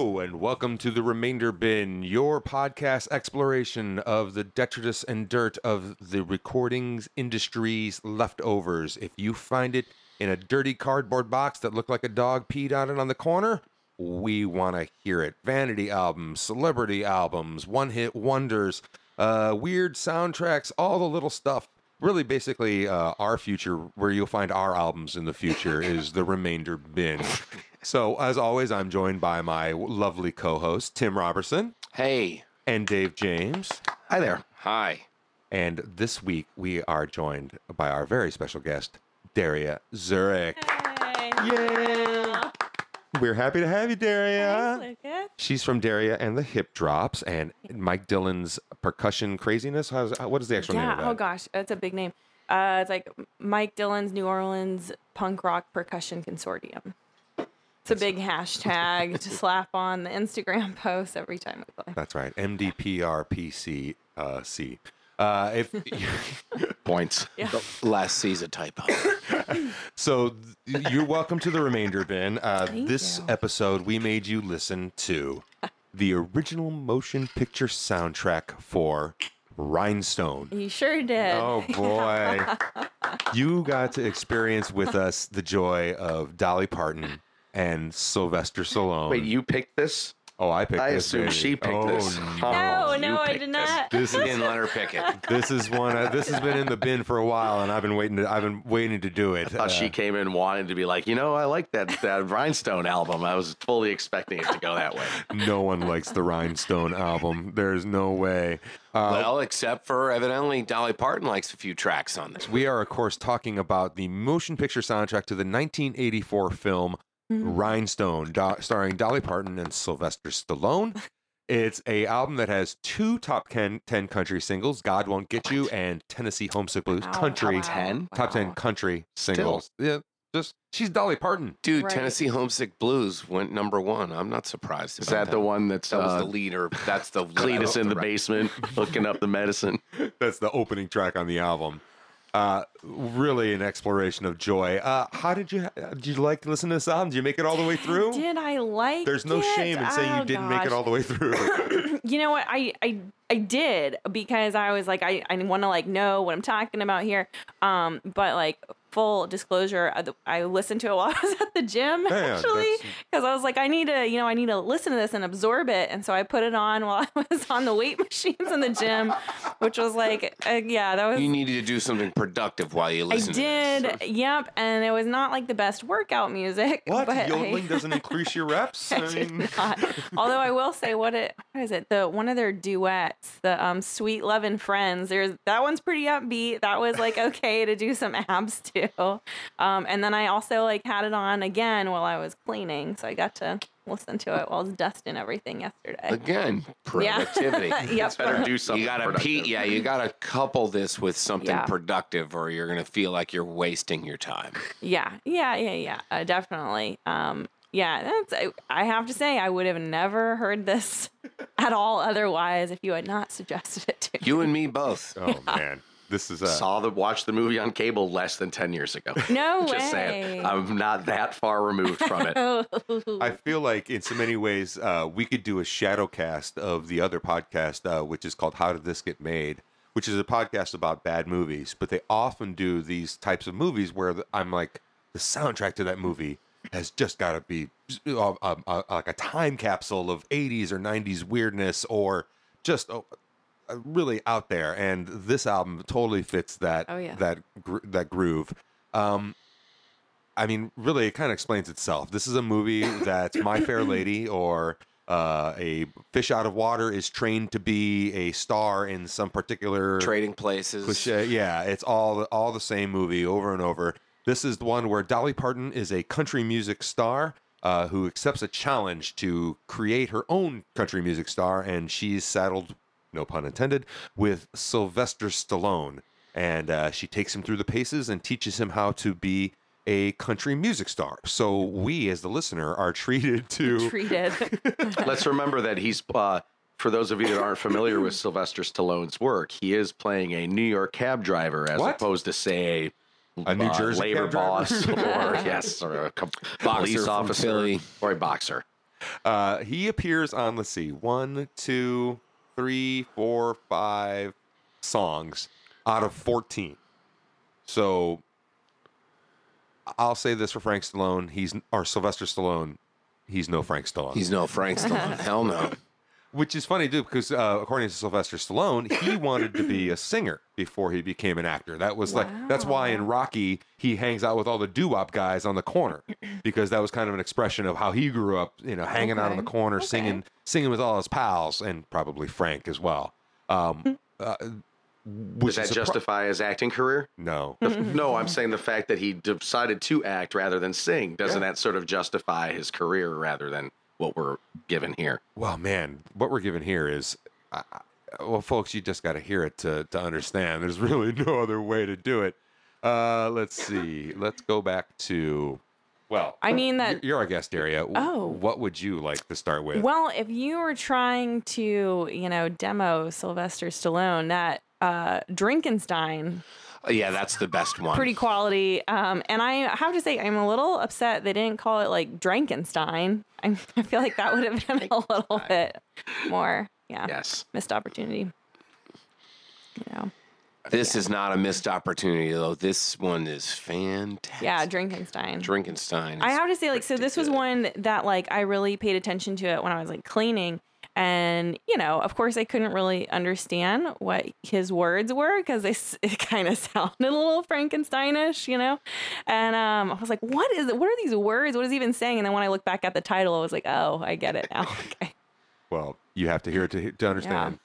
And welcome to the Remainder Bin, your podcast exploration of the detritus and dirt of the recordings industry's leftovers. If you find it in a dirty cardboard box that looked like a dog peed on it on the corner, we want to hear it. Vanity albums, celebrity albums, one hit wonders, uh, weird soundtracks, all the little stuff. Really, basically, uh, our future, where you'll find our albums in the future, is the Remainder Bin. So, as always, I'm joined by my lovely co host, Tim Robertson Hey. and Dave James. Hi there. Hi. And this week, we are joined by our very special guest, Daria Dzurik. Yeah. We're happy to have you, Daria. Thanks, Lucas. She's from Daria and the Hip Drops and Mike Dillon's Percussion Craziness. How's, what is the actual name Yeah. of that? Oh gosh, that's a big name. Uh, it's like Mike Dillon's New Orleans Punk Rock Percussion Consortium. It's a big hashtag to slap on the Instagram post every time we play. That's right. MDPRPC uh, C. Uh, if Points. Yeah. The last season typo. so, th- you're welcome to the remainder bin. Uh, this you. episode, we made you listen to the original motion picture soundtrack for Rhinestone. You sure did. Oh boy. you got to experience with us the joy of Dolly Parton and Sylvester Stallone. Wait, you picked this? oh, I picked I this. I assume baby. she picked oh, this. No. No, no, I did not. This You is didn't let her pick it. this is one. Uh, this has been in the bin for a while, and I've been waiting. To, I've been waiting to do it. I thought she came in wanting to be like, you know, I like that that Rhinestone album. I was fully expecting it to go that way. no one likes the Rhinestone album. There's no way. Uh, well, except for evidently Dolly Parton likes a few tracks on this. we are, of course, talking about the motion picture soundtrack to the 1984 film Rhinestone, do- starring Dolly Parton and Sylvester Stallone. It's a album that has two top 10, 10 country singles, "God Won't Get You" and "Tennessee Homesick Blues." Wow, country wow, ten? top ten country singles. Yeah, just she's Dolly Parton. Dude, Right. Tennessee Homesick Blues went number one. I'm not surprised. Is about that the one that's That was uh, the leader. That's the Cletus in the right- basement hooking up the medicine? That's the opening track on the album. Uh, really an exploration of joy. Uh, how did you did you like to listen to this album? Did you make it all the way through? Did I like There's no it? shame in saying you Oh, didn't make it all the way through. you know what I I I did because I was like I I want to like know what I'm talking about here. Um, but like full disclosure, I, I listened to it while I was at the gym Yeah, actually because I was like I need to you know I need to listen to this and absorb it, and so I put it on while I was on the weight machines in the gym, which was like uh, yeah that was You needed to do something productive while you I listen. did To this. yep, and it was not like the best workout music. what But yodeling I, doesn't increase your reps? I did not. Although I will say, what it what is it? The one of their duets, the um "Sweet Lovin' Friends." There's that one's pretty upbeat. That was like okay to do some abs too. Um, and then I also like had it on again while I was cleaning, so I got to listen to it while I was dusting everything yesterday. Again, Yeah. productivity. yep. Better do something. You gotta productive. pe- yeah, you gotta couple this with something Yeah. productive, or you're gonna feel like you're wasting your time. Yeah, yeah, yeah, yeah. Uh, definitely. Um, yeah, that's. I, I have to say, I would have never heard this at all otherwise if you had not suggested it to me. You and me both. Oh man, this is uh, Saw the watched the movie on cable less than ten years ago. No Just way. saying, I'm not that far removed from it. I feel like in so many ways uh, we could do a shadow cast of the other podcast, uh, which is called "How Did This Get Made," which is a podcast about bad movies. But they often do these types of movies where I'm like, the soundtrack to that movie has just got to be uh, uh, uh, like a time capsule of 80s or 90s weirdness, or just uh, really out there. And this album totally fits that Oh, yeah. that gr- that groove. Um, I mean, really, it kind of explains itself. This is a movie that My Fair Lady or uh, a fish out of water is trained to be a star in some particular Trading places. cliche. Yeah, it's all all the same movie over and over. This is the one where Dolly Parton is a country music star uh, who accepts a challenge to create her own country music star, and she's saddled, no pun intended, with Sylvester Stallone. And uh, she takes him through the paces and teaches him how to be a country music star. So we, as the listener, are treated to treated. Let's remember that he's uh, for those of you that aren't familiar with Sylvester Stallone's work, he is playing a New York cab driver as What? opposed to say a, A New uh, Jersey labor cab boss or yes, or a co- police officer Philly. or a boxer. Uh, he appears on, let's see, one, two, three, four, five songs out of 14. So I'll say this for Frank Stallone. He's, or Sylvester Stallone, he's no Frank Stallone. He's no Frank Stallone. Hell no. Which is funny, too, because uh, according to Sylvester Stallone, he wanted to be a singer before he became an actor. That was like that's why in Rocky he hangs out with all the doo-wop guys on the corner because that was kind of an expression of how he grew up, you know, hanging out on the corner, Okay. singing, singing with all his pals, and probably Frank as well. Um, uh, which Does that is a pro- justify his acting career? no, No, I'm saying the fact that he decided to act rather than sing doesn't that sort of justify his career rather than what we're given here? Well, man, what we're given here is, I I- well, folks, you just got to hear it to to understand. There's really no other way to do it. Uh, let's see. Let's go back to. Well, I mean that you're- you're our guest area. Oh. what would you like to start with? Well, if you were trying to, you know, demo Sylvester Stallone, that uh, Drinkenstein, yeah, that's the best one. pretty quality. Um, and I have to say, I'm a little upset they didn't call it like Drankenstein. I, I feel like that would have been a little bit more, yeah, Yes. missed opportunity. You know, This is not a missed opportunity, though. This one is fantastic. yeah, Drinkenstein. Drinkenstein. I have to say, like, so this was one that, like, I really paid attention to it when I was like cleaning. And, you know, of course, I couldn't really understand what his words were because it kind of sounded a little Frankensteinish, you know? And um, I was like, what is it? What are these words? What is he even saying? And then when I look back at the title, I was like, oh, I get it now. Okay. well, you have to hear it to to understand.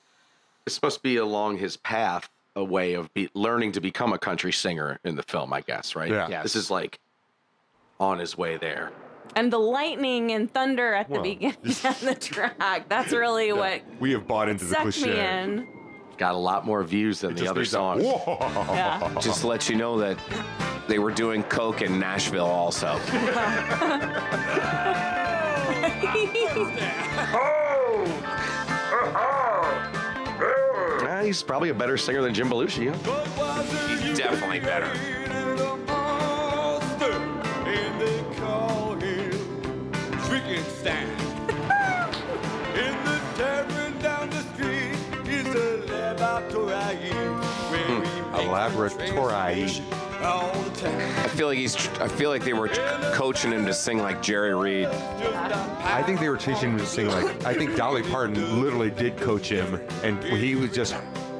This must be along his path a way of be, learning to become a country singer in the film, I guess, right? Yeah. Yes. This is like on his way there. And the lightning and thunder at the Well, beginning of the track, that's really what We have bought into the sucked me cliche. in. Got a lot more views than the Just other needs a- songs. Whoa. Yeah. Just to let you know that they were doing coke in Nashville also. Ah, he's probably a better singer than Jim Belushi. Huh? He's definitely better. Laboratory. transformation all the time. I feel like he's. tr- I feel like they were coaching him to sing like Jerry Reed. I think they were teaching him to sing like I think Dolly Parton literally did coach him, and he was just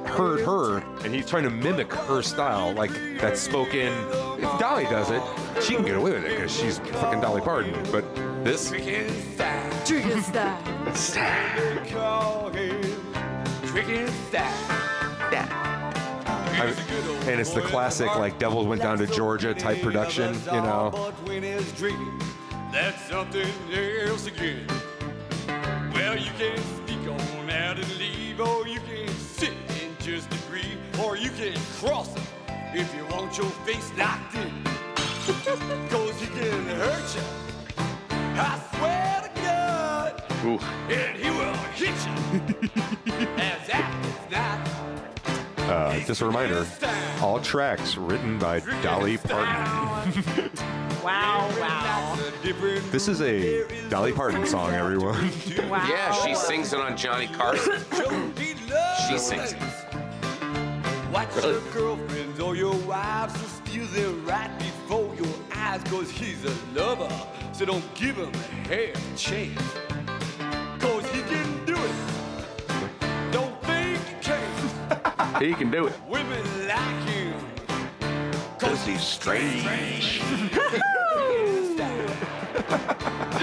heard her, and he's trying to mimic her style, like that spoken. If Dolly does it, she can get away with it because she's fucking Dolly Parton. But this, Frankenstein. Drinkenstein. They call him Frankenstein. I, and it's the classic like "Devils Went Down to Georgia" type production, you know. But when it's drinking, that's something else again. Well, you can sneak on out and leave, or you can sit and just agree, or you can cross him if you want your face knocked in. Cause he can hurt you. I swear to God, Ooh. and he will hit you. As that is not. Uh, just a reminder: all tracks written by Dolly Parton. Wow, wow. This is a Dolly Parton song, everyone. Wow. Yeah, she sings it on Johnny Carson. She sings it. Watch your girlfriends or your wives to steal them right before your eyes, cause he's a lover. So don't give him a half chance. He can do it. Women like him. Cause he's strange.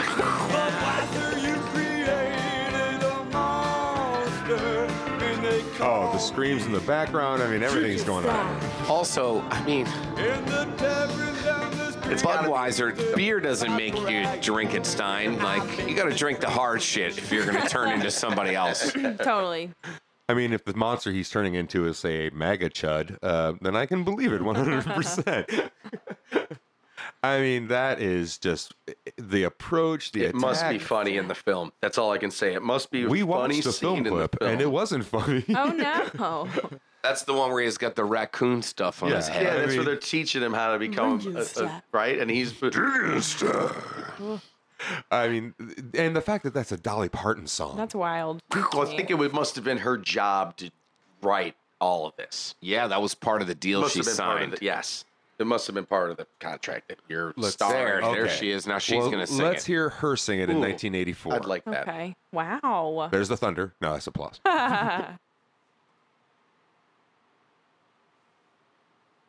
Budweiser, you created a monster. And they Oh, the screams in the background. I mean, everything's going on. Also, I mean, In the tavern down the street. Budweiser beer doesn't make you drink it, Stein. Like you got to drink the hard shit if you're gonna turn into somebody else. Totally. I mean, if the monster he's turning into is, say, a MAGA chud, uh, then I can believe it 100%. I mean, that is just the approach, the It must be funny in the film. That's all I can say. It must be a We funny watched the scene film in the clip, film. and it wasn't funny. Oh no. That's the one where he's got the raccoon stuff on Yeah. his Yeah, head. that's I where they're teaching him how to become a, a, right, and he's I mean, and the fact that that's a Dolly Parton song. That's wild. Well, I think it would, must have been her job to write all of this. Yeah, that was part of the deal Must she have been part of signed. the, yes, it must have been part of the contract that you're Let's- There, starring. there Okay. she is. Now she's Well, gonna sing it. Let's it. hear her sing it in Ooh, 1984. I'd like that. Okay. Wow. There's the thunder. No, that's applause.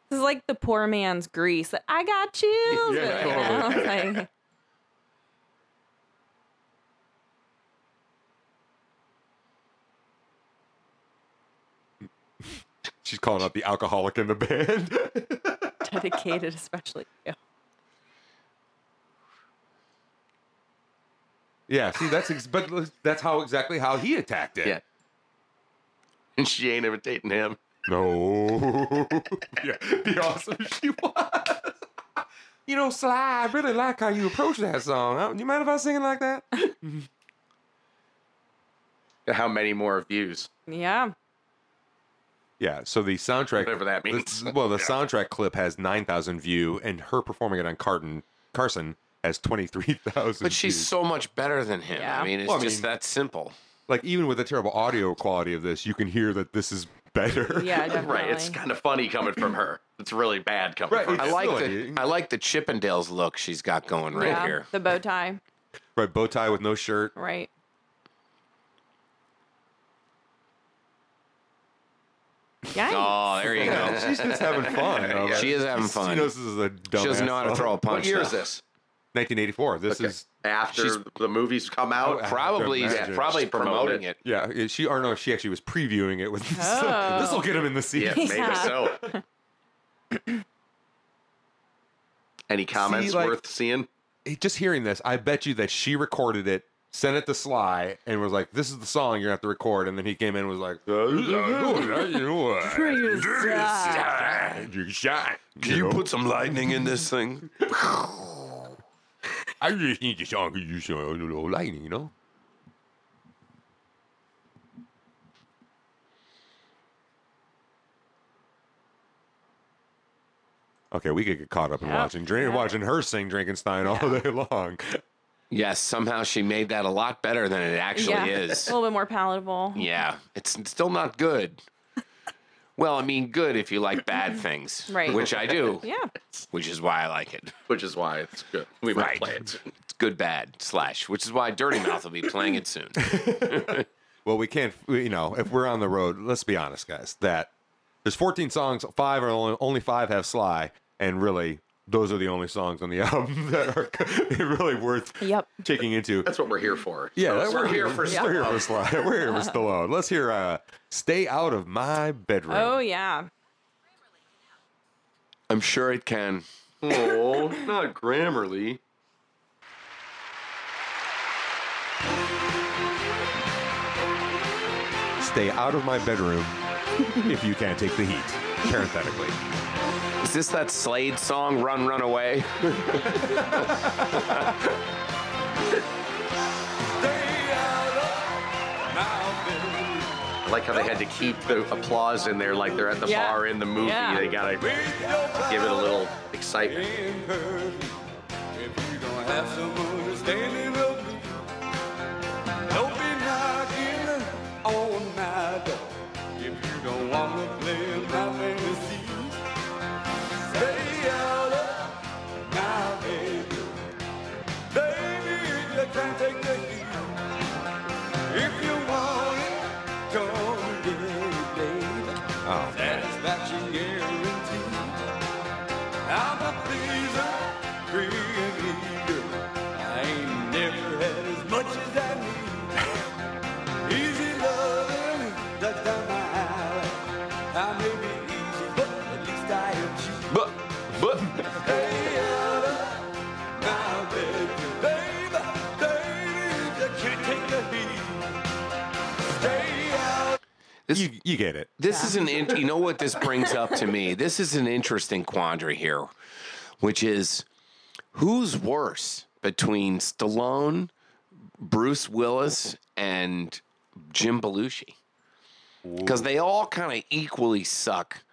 This is like the poor man's grease. I got chills. Yeah, you know? Like, She's calling out the alcoholic in the band. dedicated, especially. Yeah. yeah, see, that's ex- but that's how exactly how he attacked it. Yeah. And she ain't imitating him. No. yeah, be awesome if she was. You know, Sly, I really like how you approach that song. Uh, You mind if I sing it like that? How many more views? Yeah. Yeah, so the soundtrack, Whatever that the- means. well, the soundtrack clip has nine thousand view, and her performing it on Carton Carson has twenty three thousand. But she's so much better than him. Yeah. I mean, it's Well, I just mean- that simple. like even with the terrible audio quality of this, you can hear that this is better. Yeah, definitely. Right. It's kind of funny coming from her. It's really bad coming Right, from her. I like the I like the Chippendales look she's got going right yeah. here. The bow tie. right, bow tie with no shirt. Right. Yikes. Oh, there you go. She's just having fun. you know, She is having She fun. She knows this is a dumb. She doesn't know how to throw a punch. What year is though. this? 1984. This Okay. is After She's- the movies come out? Oh, Probably, Yeah, yeah, probably she's promoting promoting it. it. yeah. it- She or no, she actually was previewing it with this. Oh. this will get him in the seat. yeah, maybe Yeah. so. Any comments like- worth seeing? Just hearing this, I bet you that she recorded it, sent it to Sly, and was like, "This is the song you're gonna have to record." And then he came in and was like, "You know mm-hmm. what? You shot. know? some lightning in this thing? I just need the song because you show a little lightning, you know." Okay, we could get caught up in Yeah, watching drink, yeah. watching her sing Drinkenstein all day long. Yes, somehow she made that a lot better than it actually yeah. is. A little bit more palatable. Yeah, it's still not good. Well, I mean, good if you like bad things, Right. Which I do. Yeah. Which is why I like it. Which is why it's good. We might Right. play it soon. It's good, bad slash. Which is why Dirty Mouth will be playing it soon. Well, we can't, you know, if we're on the road, let's be honest, guys, that there's 14 songs, five are only, only five have Sly, and really, those are the only songs on the album that are really worth Yep. checking into. That's what we're here for. Yeah, So that- we're here for We're here for Sly. We're here for Stallone. Let's hear uh, "Stay Out of My Bedroom." Oh yeah. I'm sure it can. Oh, not Grammarly. Stay out of my bedroom if you can't take the heat. Parenthetically. Is this that Slade song, Run, Run Away? I like how they had to keep the applause in there like they're at the Yeah. bar in the movie. Yeah. They gotta give it a little excitement. ain't if you don't have some understanding of me. Don't be knocking on my door if you don't want to play my Oh, this, you, you get it. this is an, in, you know what this brings up to me? This is an interesting quandary here, which is who's worse between Stallone, Bruce Willis, and Jim Belushi? Because they all kind of equally suck.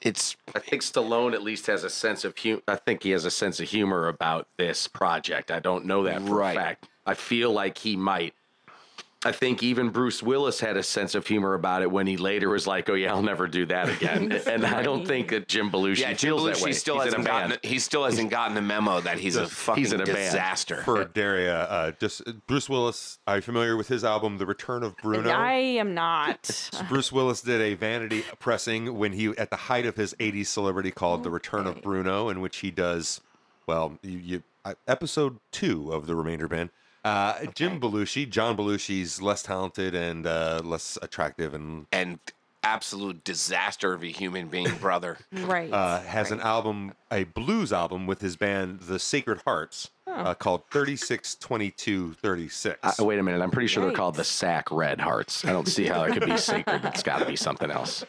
It's I think Stallone at least has a sense of humor. I think he has a sense of humor about this project. I don't know that for Right. a fact. I feel like he might. I think even Bruce Willis had a sense of humor about it when he later was like, "Oh yeah, I'll never do that again." and I don't think that Jim Belushi yeah. Jim feels that way. Belushi still He's hasn't gotten. He still hasn't gotten the memo that he's a fucking in a band. disaster. For Daria, uh, just Bruce Willis. Are you familiar with his album, The Return of Bruno? I am not. Bruce Willis did a vanity pressing when he, at the height of his '80s celebrity, called "The Return of Bruno," in which he does, well, you, you uh, episode two of the Remainder Band. Uh, Jim Belushi, John Belushi's less talented and uh, less attractive, and and absolute disaster of a human being, brother. right. uh, has an album, a blues album with his band, The Sacred Hearts, uh, called 362236. Uh, wait a minute. I'm pretty sure they're called the Yikes. Sack Red Hearts. I don't see how it could be sacred. It's got to be something else.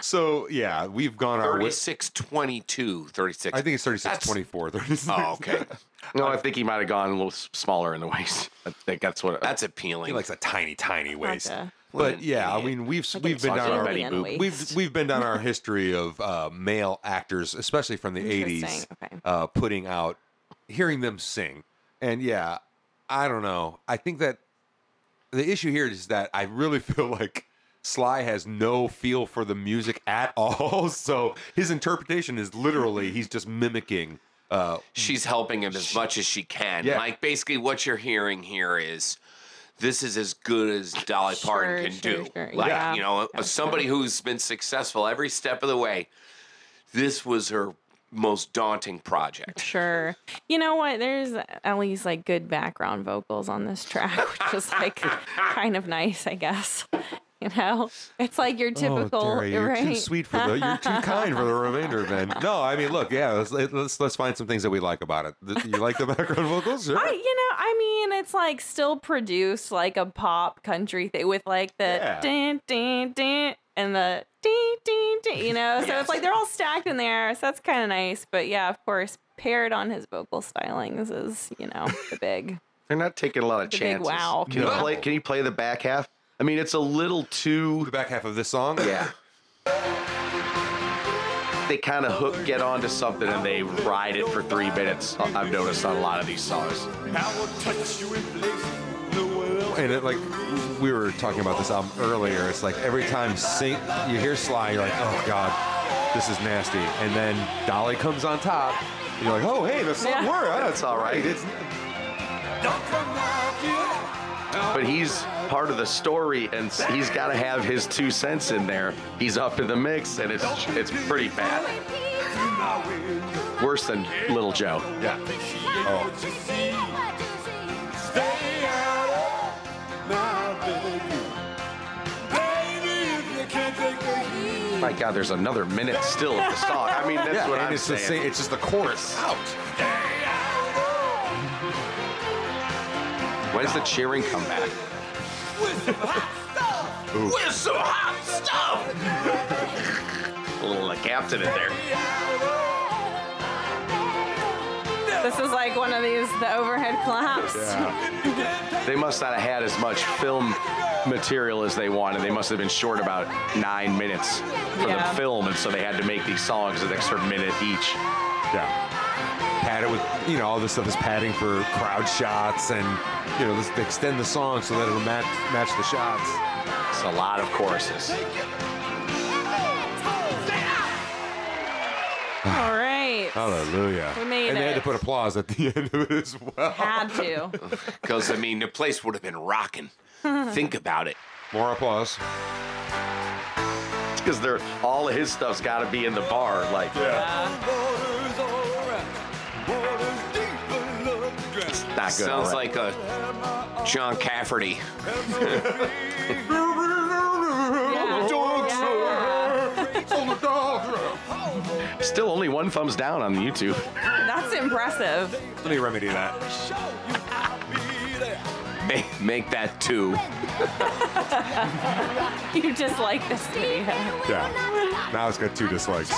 So yeah, we've gone our way. 36, 22, 36. I think it's 3624. 36. Oh, okay. No, I think he might have gone a little smaller in the waist. I think that's what. That's appealing. He appealing. likes a tiny, tiny waist. Gotcha. But What yeah, I mean we've Like we've been down our Betty alien Boop. waist. we've we've been down our history of uh, male actors, especially from the '80s, okay. uh, putting out, hearing them sing, and yeah, I don't know. I think that the issue here is that I really feel like Sly has no feel for the music at all. So his interpretation is literally he's just mimicking. Uh, She's helping him as much as she can. Yeah. Like basically what you're hearing here is this is as good as Dolly Parton Sure, can sure, do. sure. Like, Yeah. you know, Gotcha. somebody who's been successful every step of the way. This was her most daunting project. Sure. You know what? There's at least like good background vocals on this track, which is like kind of nice, I guess. You know, it's like your oh, typical. Oh, Dara, you're right? too sweet for the. You're too kind for the remainder, man. No, I mean, look, yeah, let's let's let's find some things that we like about it. You like the background vocals? Sure. I, you know, I mean, it's like still produced like a pop country thing with like the Yeah. din din din and the ding ding ding. You know, so it's like they're all stacked in there. So that's kind of nice. But yeah, of course, paired on his vocal stylings is you know the big. They're not taking a lot of The big chances. wow. Can you play? Can you play the back half? I mean, it's a little too. the back half of this song. Yeah. They kind of hook, get onto something, and they ride it for three minutes. I've noticed on a lot of these songs. I will touch you in place nowhere else. And it like we were talking about this album earlier. It's like every time sing, you hear Sly, you're like, oh god, this is nasty. And then Dolly comes on top, and you're like, oh hey, the song Yeah. worked. That's all right. It's But he's part of the story, and he's got to have his two cents in there. He's up in the mix, and it's it's pretty bad. Worse than Little Joe. yeah. Oh. What you see. Stay out of my bedroom. Baby, if you can't take the heat. My God, there's another minute still of the song. I mean, that's yeah, what I'm it's saying. the same. It's just the chorus out. When's the cheering come back? With some hot stuff. A little uh, captain in there. This is like one of these the overhead claps. They must not have had as much film material as they wanted. They must have been short about nine minutes for Yeah. the film, and so they had to make these songs an extra minute each. Yeah. Pad it with, you know, all this stuff is padding for crowd shots and, you know, this, they extend the song so that it'll match match the shots. It's a lot of choruses. All right. Hallelujah. We made and they had to put applause at the end of it as well. Had to. Because, I mean, the place would have been rocking. Think about it. More applause. Because they're all of his stuff's got to be in the bar. Like, Water's alright. Not good. Sounds all like a John Cafferty. Still only one thumbs down on YouTube. That's impressive. Let me remedy that. Make, make that two. You just like this video. Yeah. Now it's got two dislikes.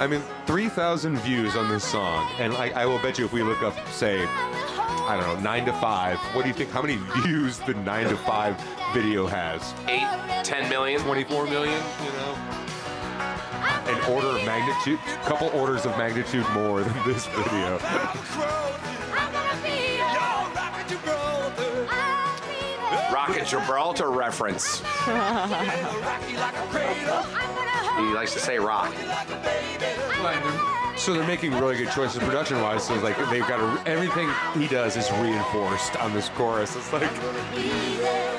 I mean, 3,000 views on this song. And I, I will bet you if we look up, say, I don't know, 9 to 5, what do you think? How many views the 9 to 5 video has? Eight, ten million. 24 million, you know? An order of magnitude, a couple orders of magnitude more than this video. Rocket Gibraltar reference. He likes to say rock. So they're making really good choices production wise. So like they've got a, everything he does is reinforced on this chorus. It's like I'm gonna be there.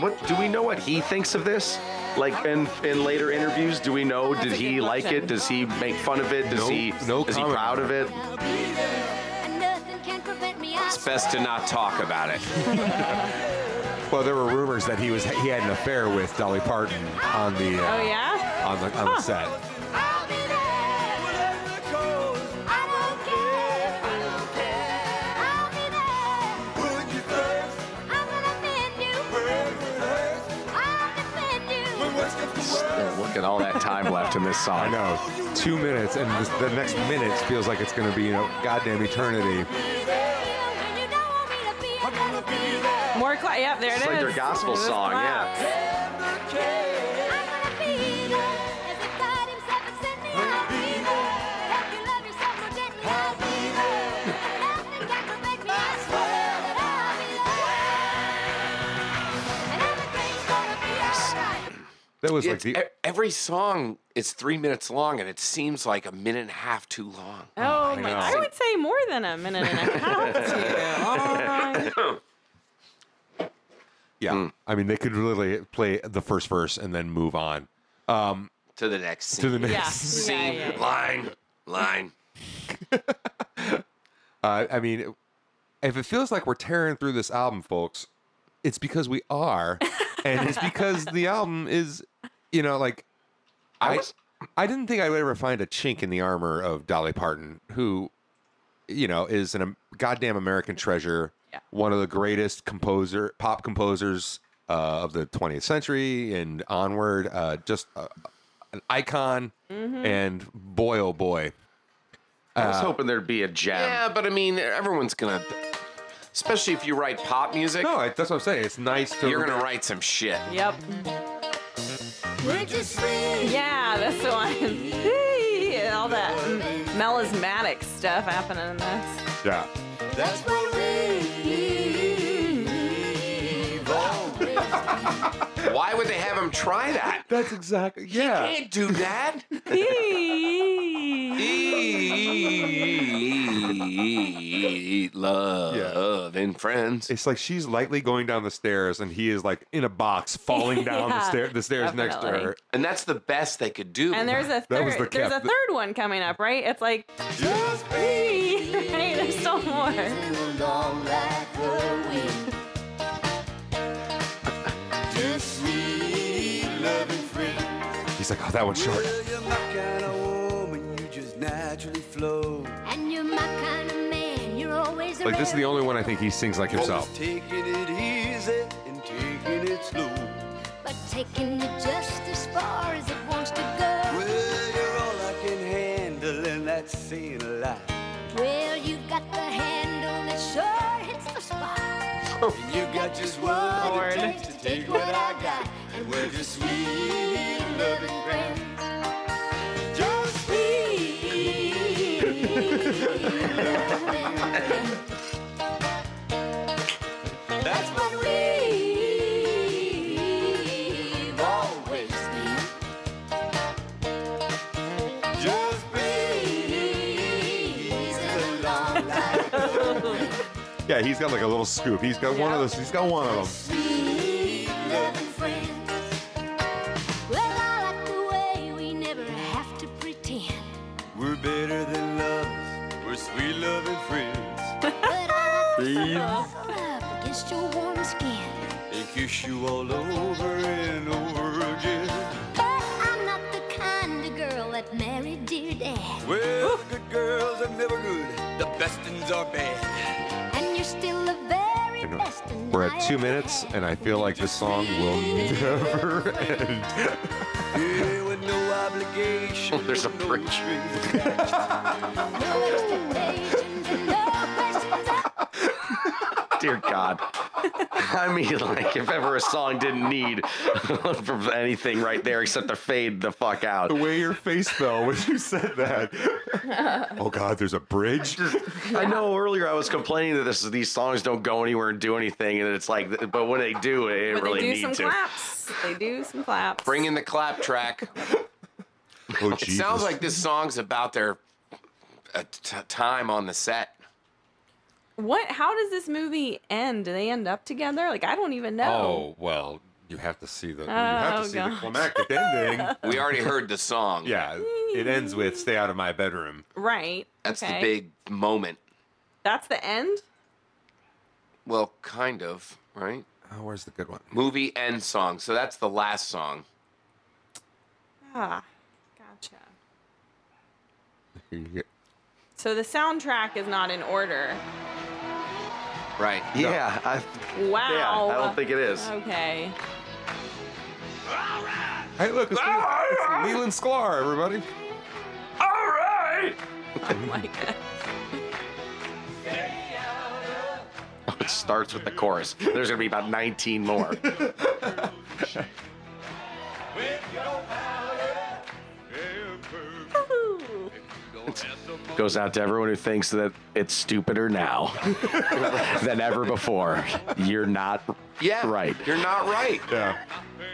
What do we know what he thinks of this? Like in in later interviews, do we know? Did he like it? Does he make fun of it? Does No- he no is he proud of it? It's best to not talk about it. well, there were rumors that he was he had an affair with Dolly Parton on the uh, Oh yeah. on the on the set. Put you first. Wherever it hurts. When worst comes to worst. Look at all that time left in this song. I know, two minutes, and this, the next minute feels like it's going to be you know goddamn eternity. More cla- Yep, there it is. It's like their gospel There's song, yeah. That was like the every song is three minutes long, and it seems like a minute and a half too long. Oh, my! know. I would say more than a minute and a half. too. Oh, yeah. I mean, they could literally play the first verse and then move on To the next scene. to the next. yeah. scene. yeah, yeah, yeah. Line, line. Uh, I mean, if it feels like we're tearing through this album, folks, it's because we are, and it's because the album is, you know, like I I, was- I didn't think I would ever find a chink in the armor of Dolly Parton, who, you know, is an, um, goddamn American treasure, Yeah. one of the greatest composer, pop composers uh, of the 20th century and onward. Uh, just uh, an icon, and boy, oh boy, I was hoping there'd be a gem. Yeah, but I mean, everyone's gonna, especially if you write pop music, no, that's what I'm saying. It's nice to. you're gonna write some shit. Yep. Yeah, this one. All that melismatic stuff happening in this. Yeah. That's what Why would they have him try that? That's exactly. Yeah. You can't do that. Eat love and friends. It's like she's lightly going down the stairs, and he is like in a box falling down the Yeah, stair the stairs next to her. And that's the best they could do. And there's a That was third. the There's a third one coming up, right? It's like just me. right? There's still more. Man. You're always Like this is the only one I think he sings like himself. Always taking it easy and taking it slow. But taking it just as far as it wants to go. Well, you're all I can handle, and that's saying a lot. Well, you've got the handle that sure hits the spot. Oh. And you got just what Lord. it takes to take what I got. And we're just sweet loving Yeah, he's got like a little scoop. He's got one of those. He's got one of them. sweet loving friends. Well, I like the way we never have to pretend. We're better than lovers. We're sweet loving friends. But I like to up against your warm skin. And kiss you all over and over again. But I'm not the kind of girl that married dear dad. Well, the good girls are never good. The best ones are bad. We're at two minutes, and I feel like this song will never end. Yeah, with no obligation. There's a no Dear God. I mean, like, if ever a song didn't need anything right there except to fade the fuck out. The way your face fell when you said that. oh God, there's a bridge. I know earlier I was complaining that this, these songs don't go anywhere and do anything, and it's like, but when they do, it But really they do need some to. claps. They do some claps. Bring in the clap track. Oh It sounds like this song's about their uh, t- time on the set. What? How does this movie end? Do they end up together? Like I don't even know. Oh well, you have to see the you have Oh, to see God. the climactic ending. We already heard the song. Yeah, it ends with "Stay out of my bedroom." Right. That's okay. the big moment. That's the end. Well, kind of, right? Oh, where's the good one? Movie end song. So that's the last song. Ah, gotcha. Here you get- So the soundtrack is not in order. Right. Yeah, I, Wow. yeah, I don't think it is. Okay. Hey, look, it's, it's Leland Sklar, everybody. All right. Oh my god. Oh, it starts with the chorus. There's gonna be about 19 more. Goes out to everyone who thinks that it's stupider now than ever before. You're not Yeah. right. You're not right. Yeah,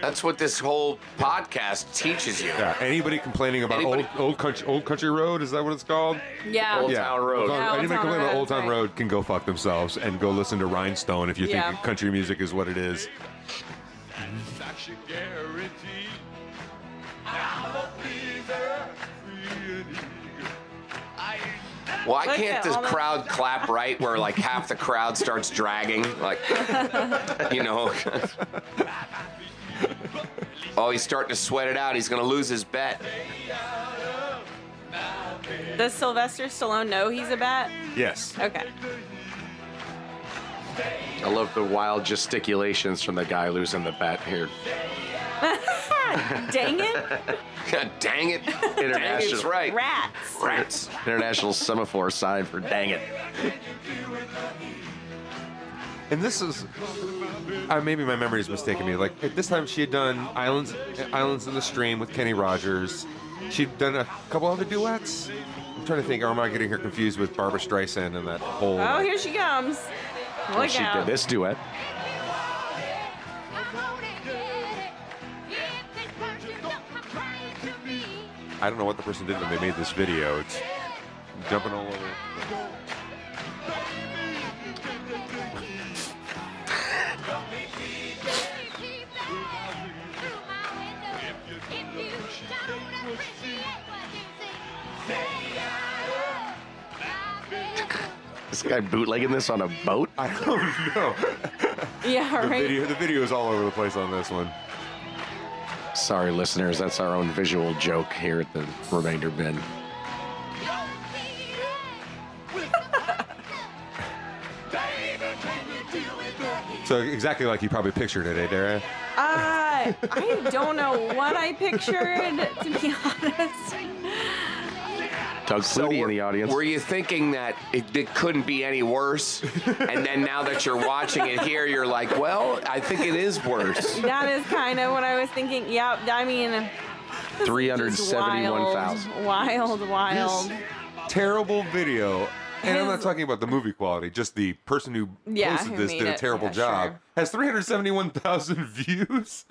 That's what this whole podcast teaches you. yeah. Anybody complaining about Anybody- old old country old country road? Is that what it's called? Yeah. Old yeah. Town Road. Yeah, Old anybody Town complaining about Old Town right. Road can go fuck themselves and go listen to Rhinestone if you Yeah. think country music is what it is. Why Look can't this all the- crowd clap right where like half the crowd starts dragging? Like, you know. oh, he's starting to sweat it out. He's going to lose his bet. Does Sylvester Stallone know he's a bat? Yes. Okay. I love the wild gesticulations from the guy losing the bet here. Dang it. God dang it. Dang International right. Rats. Rats. international semaphore sign for dang it. And this is, uh, maybe my memory is mistaken me. Like at this time, she had done Islands, Islands in the Stream with Kenny Rogers. She'd done a couple other duets. I'm trying to think, or am I getting her confused with Barbra Streisand and that whole? Oh, here she comes. Look she out. did this duet. I don't know what the person did when they made this video. It's jumping all over. This guy bootlegging this on a boat? I don't know. Yeah, The right. video, the video is all over the place on this one. Sorry, listeners, that's our own visual joke here at the remainder bin. So exactly like you probably pictured it, eh, Dara? Uh, I don't know what I pictured, to be honest. Doug Flutie in the audience. Were you thinking that it, it couldn't be any worse? and then now that you're watching it here, you're like, well, I think it is worse. That is kind of what I was thinking. Yeah, I mean, this is just 371,000. Wild, wild, wild. Terrible video. And I'm not talking about the movie quality, just the person who Yeah, posted who this did a it. terrible Yeah, job. sure. Has 371,000 views.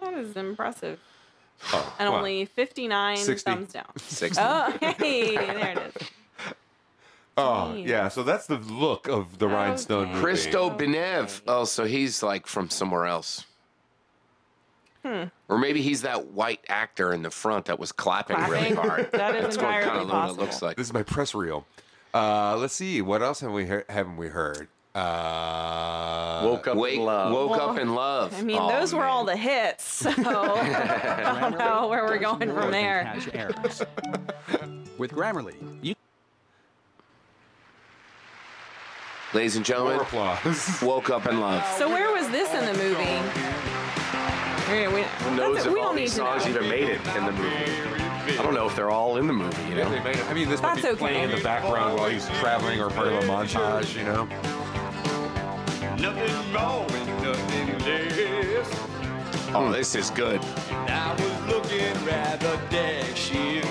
That is impressive. Oh, And wow. only 59 60. thumbs down. 60. Oh, hey, there it is. Oh, Jeez. yeah. So that's the look of the Rhinestone Okay. movie. Christo Benev. Oh, so he's like from somewhere else. Hmm. Or maybe he's that white actor in the front that was clapping, really Clapping. hard. That is That's what kind entirely of Luna possible. looks like. This is my press reel. Uh, let's see. What else have we he- haven't we heard? Uh, Woke up Wake, in love. woke Well, up in love. I mean, Oh, those were all the hits, so I don't know where we're going from there. With Grammarly, you Ladies and More gentlemen, applause. woke up in love. So where was this in the movie? Okay, we, Who knows that's- if we all these songs know. even made it in the movie? I don't know if they're all in the movie. You Yeah, know. they made it. I mean, this might That's be okay. playing in the background while he's traveling or part of a montage, you know? Nothing more and nothing less. Oh, this is good. I was looking rather dashing.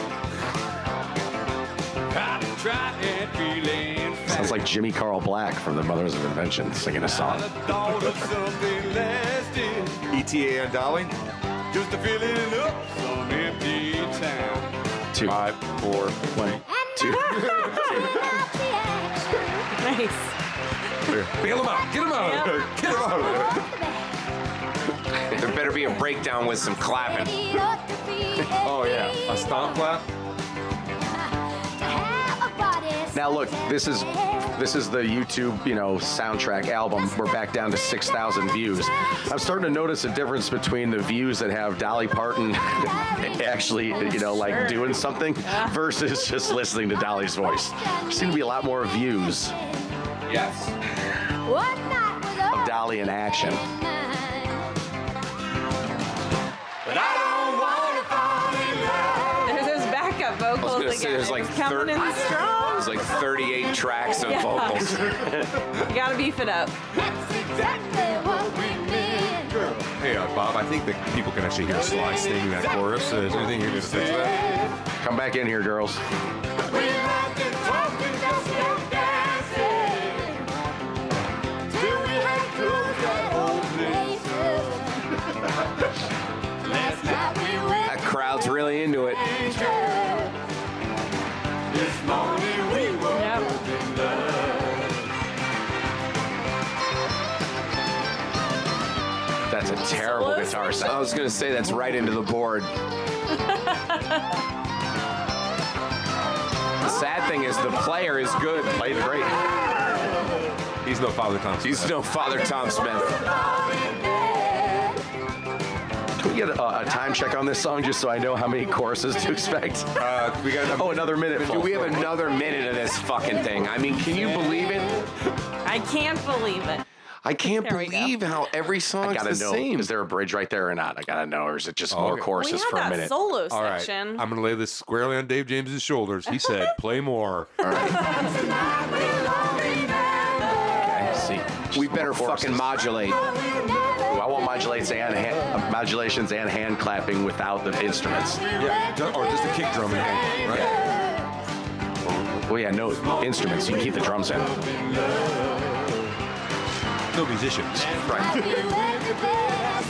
Kind of trying, feeling Sounds like Jimmy Carl Black from the Mothers of Invention singing a song. Thought of something lasting. ETA and Dolly? Just a filling up some empty time. Two, Five, four, one, two. Nice. Bail him out! Get him out! Yep. Get him out! There better be a breakdown with some clapping. Oh, yeah. A stomp clap? Now look, this is this is the YouTube, you know, soundtrack album. We're back down to 6,000 views. I'm starting to notice a difference between the views that have Dolly Parton actually, you know, like doing something versus just listening to Dolly's voice. There seem to be a lot more views Yes. Of Dolly in action. But I don't want to fall in love. There's those backup vocals gonna again. say, there's like It's coming in strong. There's like 38 tracks of Yeah. vocals. You gotta beef it up. Hey, uh, Bob, I think that people can actually hear Sly singing that chorus. Uh, is there anything here to fix that? Come back in here, girls. We like to talk really into it. This morning we were Yep. That's a terrible Slow guitar I was gonna say that's right into the board. the sad thing is the player is good. Played great. He's no Father Thompson. He's no Father Tom Smith. Can we get a, a time check on this song just so I know how many choruses to expect? Uh, we got Oh, another minute. Do we have another minute of this fucking thing? I mean, can you believe it? I can't believe it. I can't There believe how every song's gotta the know. same. Is there a bridge right there or not? I gotta know, or is it just Oh, more okay. We choruses had for a minute? solo All right, section. I'm going to lay this squarely on Dave James's shoulders. He said, play more. Okay, see, we more better choruses. fucking modulate. I want modulates and hand, uh, modulations and hand clapping without the instruments. Yeah, or just a kick drum in hand, right? Well, yeah, no instruments. You can keep the drums in. No musicians. Right.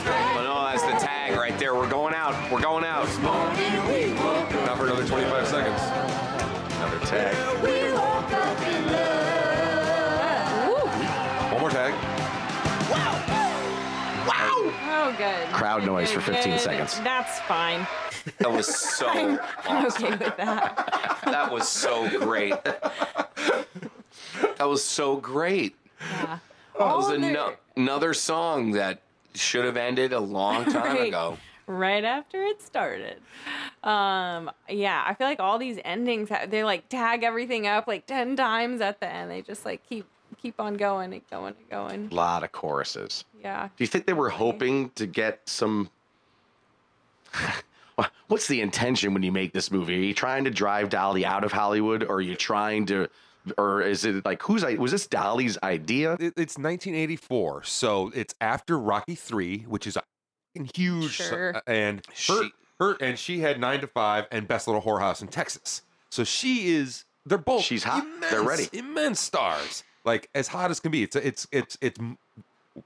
But no, that's the tag right there. We're going out. We're going out. Not for another 25 seconds. Another tag. Good. Crowd noise good, for 15 good. seconds. That's fine. That was so I'm awesome. okay with that. That was so great. That was so great. Yeah. That was All ano- their- another song that should have ended a long time Right. ago. right after it started. Um, yeah, I feel like all these endings they like tag everything up like ten times at the end. They just like keep keep on going and going and going. A lot of choruses. Yeah. Do you think they were hoping to get some? What's the intention when you make this movie? Are you trying to drive Dolly out of Hollywood, or are you trying to, or is it like whose? i- Was this Dolly's idea? It, it's 1984, so it's after Rocky Three, which is a huge. Sure. Uh, and her, She- her, and she had Nine to Five and Best Little Whorehouse in Texas. So she is. They're both. She's hot. Immense, They're ready. Immense stars, like as hot as can be. It's it's it's it's.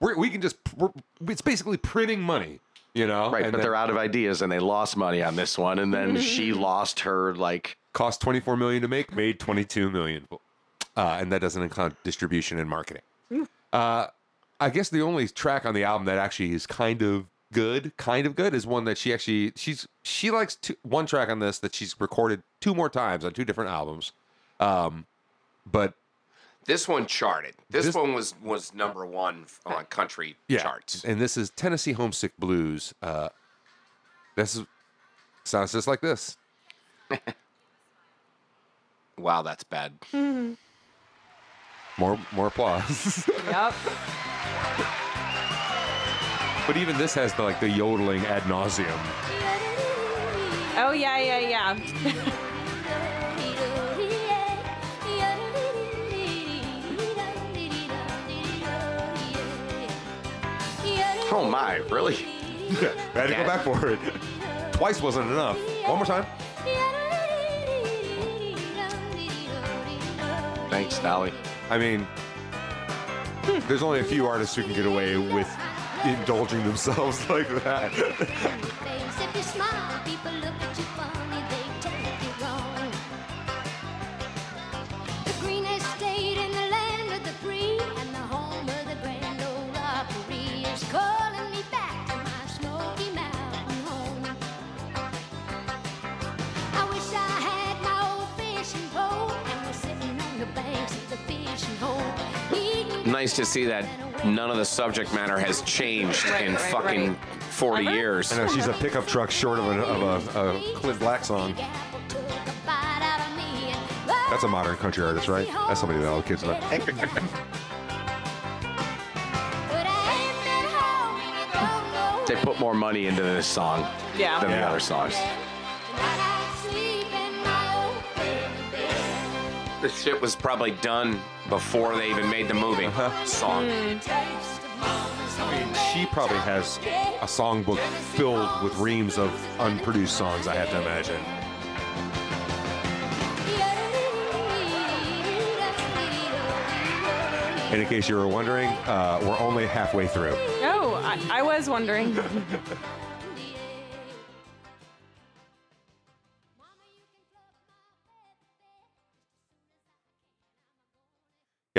We're, we can just. We're, it's basically printing money, you know. Right, and but then they're out of ideas and they lost money on this one, and then she lost her like. cost 24 million to make, made 22 million, uh, and that doesn't include distribution and marketing. Uh, I guess the only track on the album that actually is kind of good, kind of good, is one that she actually she's she likes two, one track on this that she's recorded two more times on two different albums. Um, but This one charted. This, This- one was was number one on country yeah, charts. and this is Tennessee Homesick Blues. Uh, this is sounds just like this. Wow, that's bad. More more applause. Yep. but even this has the like the yodeling ad nauseum. Oh yeah, yeah, yeah. Oh my, really? I had to go back for it. Twice wasn't enough. One more time. Thanks, Dolly. I mean, there's only a few artists who can get away with indulging themselves like that. Nice to see that none of the subject matter has changed Right, in right, fucking right. 40 Uh-huh. years. I know she's a pickup truck short of a, of a, a Clint Black song. That's a modern country artist, right? That's somebody that all the kids love. They put more money into this song Yeah. than the other songs. This shit was probably done before they even made the movie Uh-huh. song. I mean, she probably has a songbook filled with reams of unproduced songs, I have to imagine. And in case you were wondering, uh, we're only halfway through. Oh, I, I was wondering.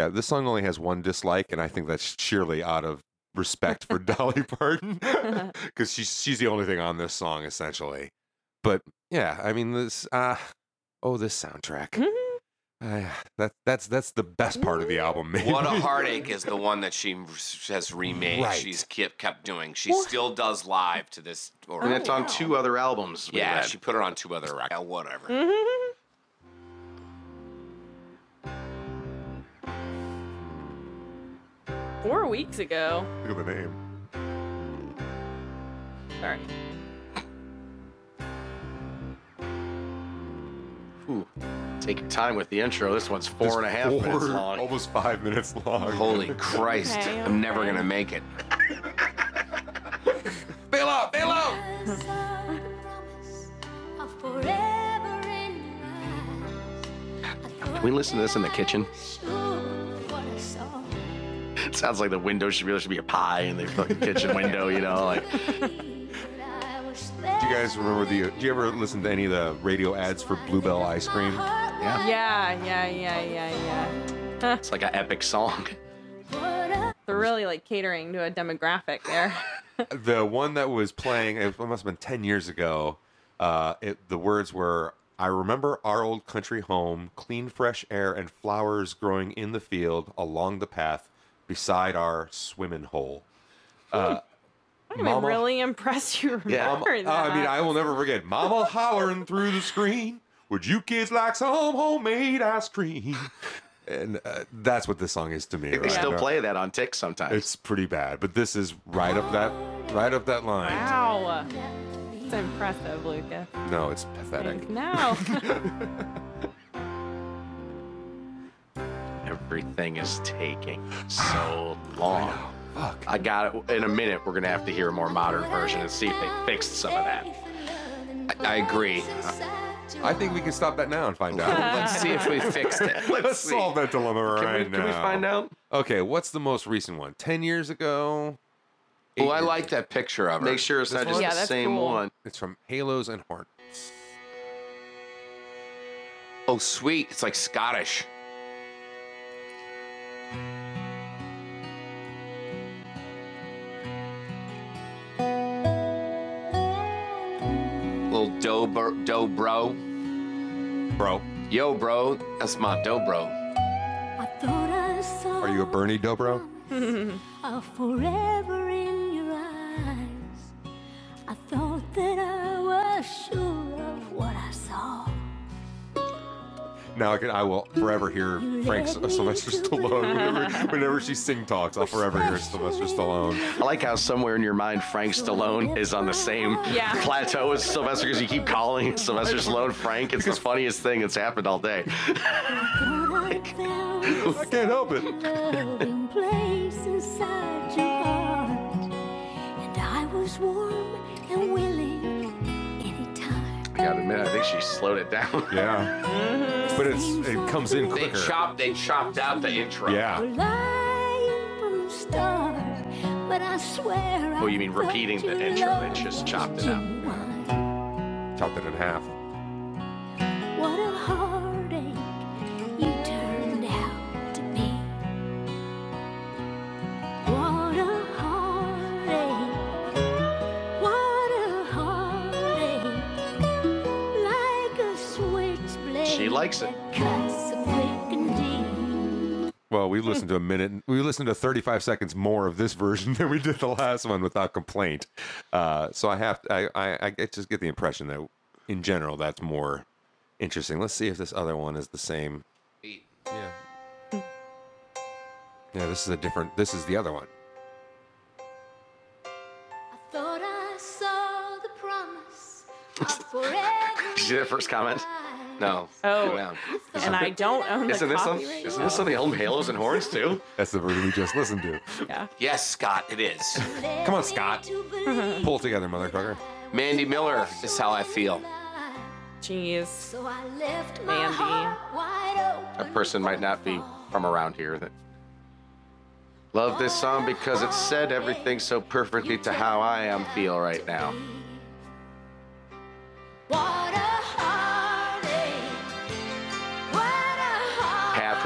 Yeah, this song only has one dislike, and I think that's sheerly out of respect for Dolly Parton, because she's she's the only thing on this song essentially. But yeah, I mean this. Uh, oh, this soundtrack. Uh, that that's that's the best part of the album. Maybe. What a Heartache is the one that she has remade. Right. She's kept, kept doing. She still does live to this. Or, And it's on two other albums. yeah, read. she put it on two other records. Yeah, whatever. Four weeks ago. Look at the name. Sorry. Ooh, take your time with the intro. This one's four and a half Four- minutes long. almost five minutes long. Holy Christ. Okay, I'm never going to make it. bail out, bail out. Can we listen to this in the kitchen? It sounds like the window should really should be a pie in the fucking kitchen window, you know, like Do you guys remember the? Do you ever listen to any of the radio ads for Blue Bell ice cream? yeah, Yeah, yeah, yeah, yeah, yeah. it's like an epic song. They're really like catering to a demographic there. The one that was playing, it must have been ten years ago. Uh, it, the words were, "I remember our old country home, clean, fresh air, and flowers growing in the field along the path beside our swimming hole." Uh, I'm Mama- really impressed you Yeah. remember Mama, that. I mean, I will never forget. Mama hollering through the screen. Would you kids like some homemade ice cream? And uh, that's what this song is to me. They right still now. play that on Tick sometimes. It's pretty bad, but this is right up that right up that line. Wow. It's impressive, Lucas. No, it's pathetic. No. Everything is taking so long. Fuck. I got it. In a minute, we're gonna have to hear a more modern version and see if they fixed some of that. I agree. I think we can stop that now and find out. Let's see if we fixed it. Let's solve that dilemma Can, right we, now. can we find out? Okay, what's the most recent one? Ten years ago. Oh, I like that picture of her. Make sure it's This not one? just Yeah, the that's same cool. one. It's from Halos and Hornets. Oh, sweet. It's like Scottish. Bro, dough bro. Bro, Yo, bro. That's my dough bro. are you a Bernie Dobro? now I can I will forever hear Frank S- Sylvester Stallone whenever, whenever she sing talks. I'll forever hear Sylvester Stallone. I like how somewhere in your mind Frank Stallone is on the same Yeah. plateau as Sylvester because you keep calling Sylvester Stallone Frank. It's the funniest thing that's happened all day. I can't help it. loving place inside your heart. I was warm and willing anytime. I gotta admit, I think she slowed it down. Yeah, mm-hmm. But it's it comes in They quicker. chopped. They chopped out the intro. Yeah, Lying from the start, but I swear Oh, you mean repeating the intro, they just chopped it out. chopped it in half. We listened to a minute. We listened to 35 seconds more of this version than we did the last one without complaint. Uh, so I have, I, I, I just get the impression that, in general, that's more interesting. Let's see if this other one is the same. Yeah. Yeah, this is a different. This is the other one. I thought I saw the promise. Did you see that first comment? No. Oh. Go down. and I don't own the Isn't this on? copyright. Isn't this on the Elm Halos and Horns too? That's the version we just listened to. Yeah. Yes, Scott, it is. Come on, Scott. Pull it together, motherfucker. Mandy Miller is how I feel. Jeez. So I left Mandy. heart. A person might not be from around here that love this song because it said everything so perfectly to how I am feel right now.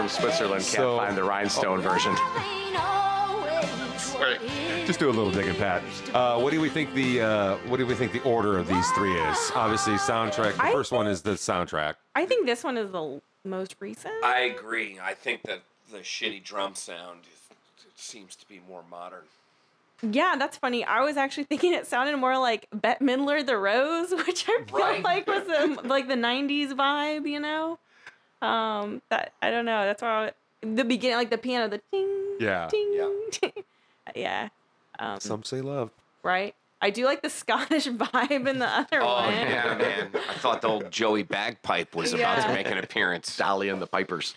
From Switzerland can't So- find the rhinestone version. Ain't always what it Just do a little digging, Pat. Uh, what do we think the uh, What do we think the order of these three is? Obviously, soundtrack. The I first one is the soundtrack. I think this one is the most recent. I agree. I think that the shitty drum sound is, it seems to be more modern. yeah, that's funny. I was actually thinking it sounded more like Bette Midler, The Rose, which I feel Right. like was the, like the '90s vibe. You know, um, that I don't know. That's why I, the beginning, like the piano, the ting, Yeah. ting, Yeah. ting. yeah, um, Some say love. right. I do like the Scottish vibe in the other Oh one. yeah, man! I thought the old Joey Bagpipe was about to make an appearance. Dolly and the Pipers.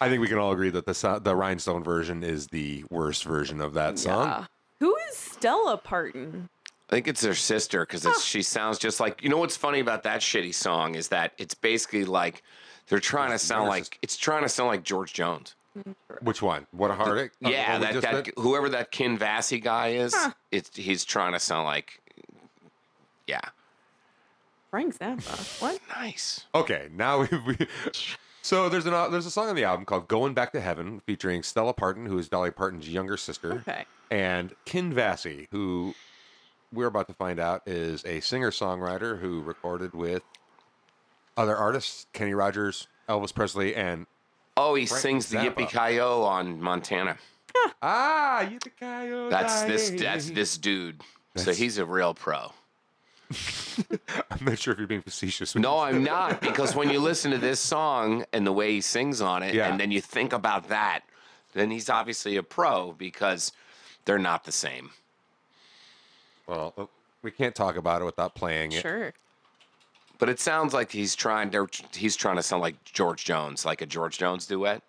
I think we can all agree that the the rhinestone version is the worst version of that song. Yeah. Who is Stella Parton? I think it's their sister because she sounds just like. You know what's funny about that shitty song is that it's basically like they're trying to sound like sister. it's trying to sound like George Jones. Which one? What a heartache. The Yeah, one that, that whoever that Kin Vassy guy is, it's he's trying to sound like. Yeah, Frank Zappa. What? nice. Okay, now we. we so there's an uh, there's a song on the album called "Going Back to Heaven" featuring Stella Parton, who is Dolly Parton's younger sister, Okay. and Kin Vassy, who we're about to find out is a singer songwriter who recorded with other artists, Kenny Rogers, Elvis Presley, and Oh, he Frank sings the Zappa. Yippee Ki on Montana. ah, Yippee That's this. That's this dude. So That's- he's a real pro. I'm not sure if you're being facetious. No, I'm not because when you listen to this song and the way he sings on it, Yeah. and then you think about that, then he's obviously a pro because they're not the same. Well, we can't talk about it without playing it. Sure. But it sounds like he's trying. They're, he's trying to sound like George Jones, like a George Jones duet.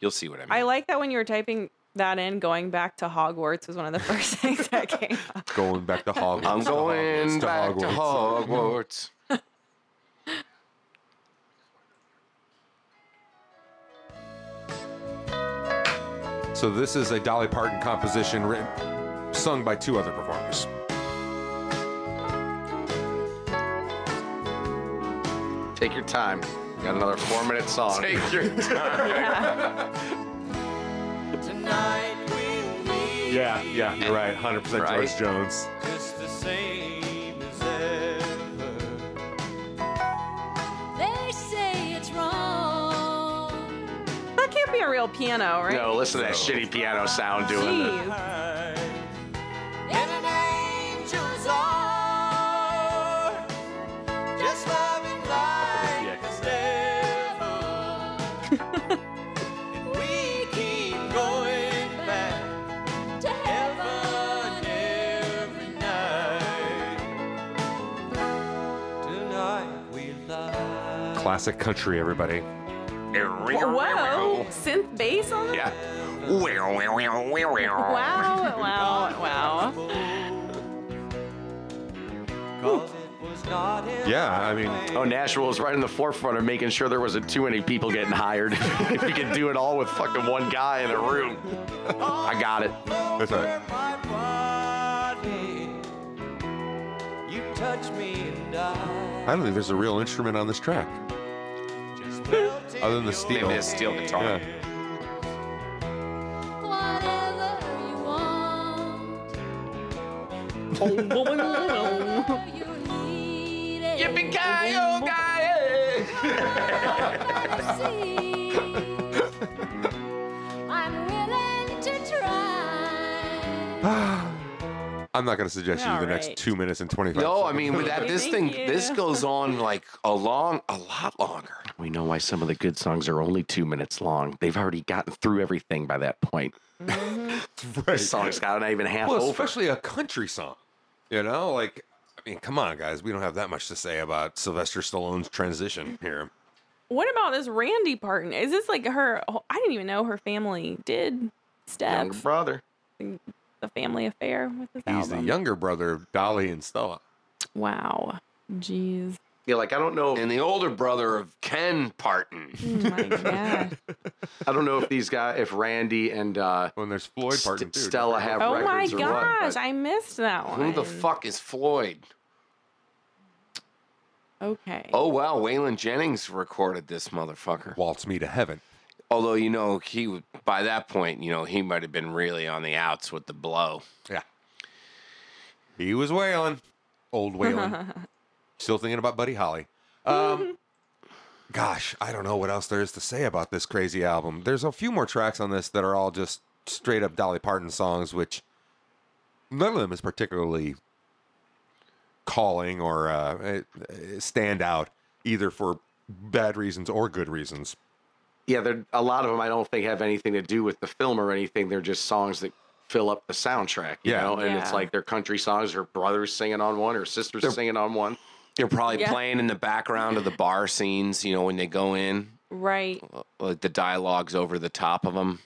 You'll see what I mean. I like that when you were typing that in, going back to Hogwarts was one of the first things that came up. Going back to Hogwarts. I'm to going Hogwarts, to back to Hogwarts. Hogwarts. So this is a Dolly Parton composition written, sung by two other performers. Take your time. Got another four minute song. Take your time. Tonight we'll meet Yeah, yeah, you're right. 100% Right? George Jones. just the same as ever. They say it's wrong. That can't be a real piano, right? No, listen to that shitty piano sound doing the. Jeez. And Classic country, everybody. Whoa, synth bass on that? Yeah. Wow, wow, wow. Yeah, I mean, Oh, Nashville was right in the forefront of making sure there wasn't too many people getting hired. if you could do it all with fucking one guy in a room. I got it. that's all right. You touch me and I I don't think there's a real instrument on this track other than the steel. Maybe a steel guitar. Yeah. Whatever you want, oh, you need it. See, oh, I'm willing to try. I'm not going to suggest you do the next two minutes and 25 No, I seconds. mean with that this Thank thing this goes on like a long a lot longer. We know why some of the good songs are only two minutes long. They've already gotten through everything by that point. Mm-hmm. This song's got not even half Well, over. especially a country song. You know, like, I mean, come on, guys. We don't have that much to say about Sylvester Stallone's transition here. What about this Randy Parton? Is this like her? I didn't even know her family did Younger steps. brother. The family affair with this He's the younger brother of Dolly and Stella. Wow. Jeez. Yeah, like I don't know. And the older brother of Ken Parton. Oh my god. I don't know if these guys, if Randy and uh, When there's Floyd Parton, St- too. Stella have Oh my records or what. gosh, but- I missed that one. Who the fuck is Floyd? Okay. Oh wow, Waylon Jennings recorded this motherfucker. Waltz Me to Heaven. Although you know he would- by that point, you know he might have been really on the outs with the blow. Yeah. He was wailing. Old wailing. Still thinking about Buddy Holly. Um, gosh, I don't know what else there is to say about this crazy album. There's a few more tracks on this that are all just straight up Dolly Parton songs, which none of them is particularly calling or uh, eh, stand out either for bad reasons or good reasons. Yeah, they're, a lot of them I don't think have anything to do with the film or anything. They're just songs that fill up the soundtrack, you Yeah. know? And it's like they're country songs, or brothers singing on one, or sisters singing on one. They're probably Yeah. playing in the background of the bar scenes. You know when they go in, Right. like the dialogues over the top of them.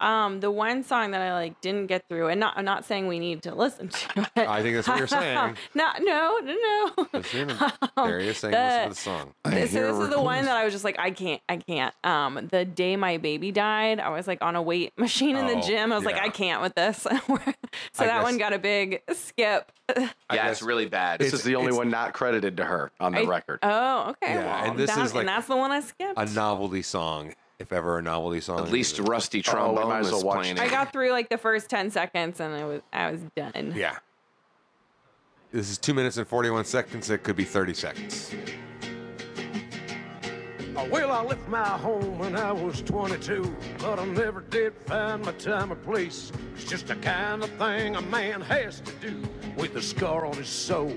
Um, the one song that I like didn't get through, and not I'm not saying we need to listen to it. I think that's what you're saying. no, no, no, no. Listen, there he is saying, listen to the song. This, so this is the one that I was just like, I can't, I can't. Um, the day my baby died, I was like on a weight machine in the Oh, gym. I was like. I can't with this. so that guess- one got a big skip. Yeah, it's really bad. This is the only one not credited to her on the I- record. Oh, okay. Yeah, well, and this that- is like and that's the one I skipped. A novelty song, if ever a novelty song. At least. Rusty oh, we Trombone might as was well watch playing it. I got through like the first ten seconds, and I was, I was done. Yeah. This is two minutes and 41 seconds. It could be 30 seconds. Oh, well, I left my home when I was 22, but I never did find my time or place. It's just the kind of thing a man has to do with a scar on his soul.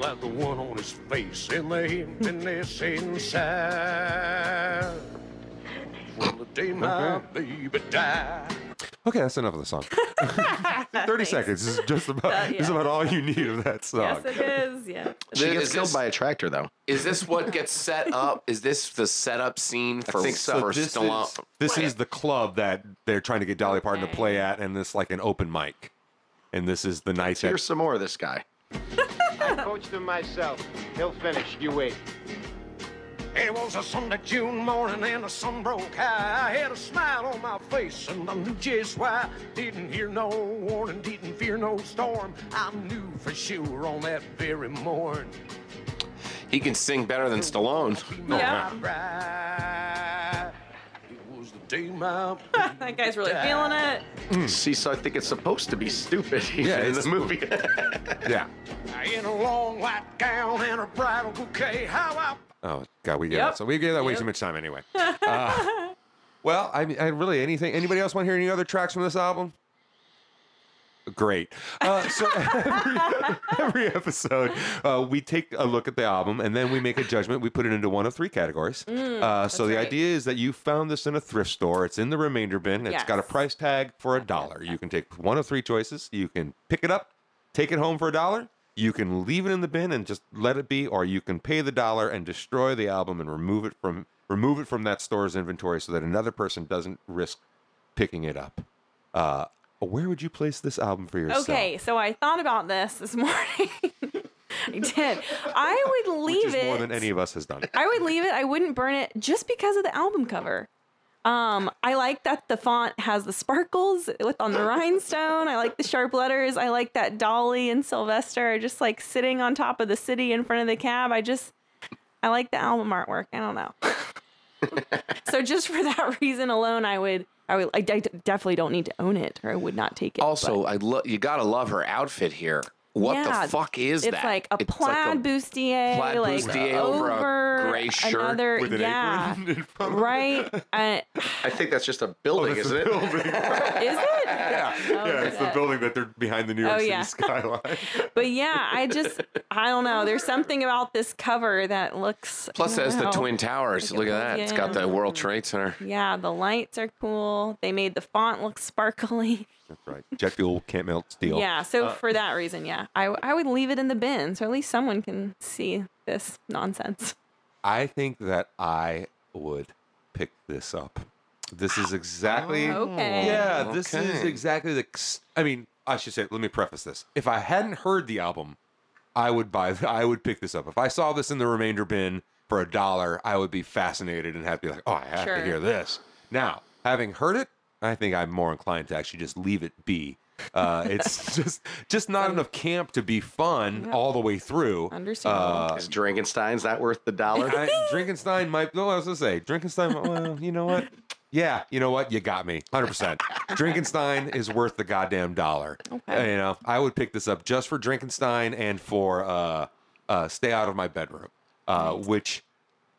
Like the one on his face and the emptiness inside. Well, the day my baby died. Okay, that's enough of the song. 30 seconds is just about Uh, is about all you need of that song. Yes, it is. Yeah. she Is gets killed this- by a tractor, though. Is this what gets set up? Is this the setup scene for, think so. for this Stallone? is this is the club that they're trying to get Dolly Parton to play at, and this like an open mic. And this is the night that Here's some more of this guy. I coached him myself. He'll finish. You wait. It was a Sunday June morning and the sun broke high. I had a smile on my face and I knew just why. Didn't hear no warning, didn't fear no storm. I knew for sure on that very morn. He can sing better than Stallone. Yeah. Right. It was the day my that guy's really feeling it. See, so I think it's supposed to be stupid even Yeah, in it's this movie. yeah. in a long white gown and a bridal bouquet. How I Oh God, we gave Yep. that. So we gave that way Yep. too much time anyway. Uh, well, I mean, I really anything. Anybody else want to hear any other tracks from this album? Great. Uh, so every, every episode, uh, we take a look at the album and then we make a judgment. We put it into one of three categories. uh, so the right. idea is that you found this in a thrift store. It's in the remainder bin. It's got a price tag for a dollar. You can take one of three choices. You can pick it up, take it home for a dollar. You can leave it in the bin and just let it be, or you can pay the dollar and destroy the album and remove it from remove it from that store's inventory so that another person doesn't risk picking it up. Where would you place this album for yourself? Okay, so I thought about this this morning. I did. I would leave which is it. more than any of us has done. I would leave it. I wouldn't burn it just because of the album cover. Um, I like that the font has the sparkles with on the rhinestone. I like the sharp letters. I like that Dolly and Sylvester are just like sitting on top of the city in front of the cab. I just, I like the album artwork. I don't know. so just for that reason alone, I would, I would, I de- definitely don't need to own it, or I would not take it. Also, but I lo- you gotta love her outfit here. What Yeah, the fuck is that? it's that? like a It's plaid a- bustier, plaid like bustier over a gray shirt another, with an yeah, apron in front of right. Uh, I think that's just a building, That's isn't the it? building. is it? yeah, yeah, it's the building that they're behind the New York Oh, City yeah. skyline. But yeah, I just I don't know. There's something about this cover that looks. Plus, I has don't the. Twin Towers. Like Look at that. It's got the. World Trade Center. Yeah, the lights are cool. They made the font look sparkly. That's right. Jet fuel can't melt steel. Yeah, so Uh, for that reason, yeah, I I would leave it in the bin so at least someone can see this nonsense. I think that I would pick this up. This is exactly. Okay. Yeah, this is exactly the. I mean, I should say. Let me preface this. If I hadn't heard the album, I would buy. I would pick this up. If I saw this in the remainder bin for a dollar, I would be fascinated and have to be like, "Oh, I have Sure. to hear this." Now, having heard it, I think I'm more inclined to actually just leave it be. Uh, it's just just not enough camp to be fun Yeah. all the way through. Understandable. Uh, Is Drinkenstein's not worth the dollar? I, Drinkenstein might. No, I was gonna say Drinkenstein. Well, you know what? Yeah, you know what? You got me, hundred percent. Drinkenstein is worth the goddamn dollar. Okay. You know, I would pick this up just for Drinkenstein and for uh, uh, "Stay Out of My Bedroom," uh, which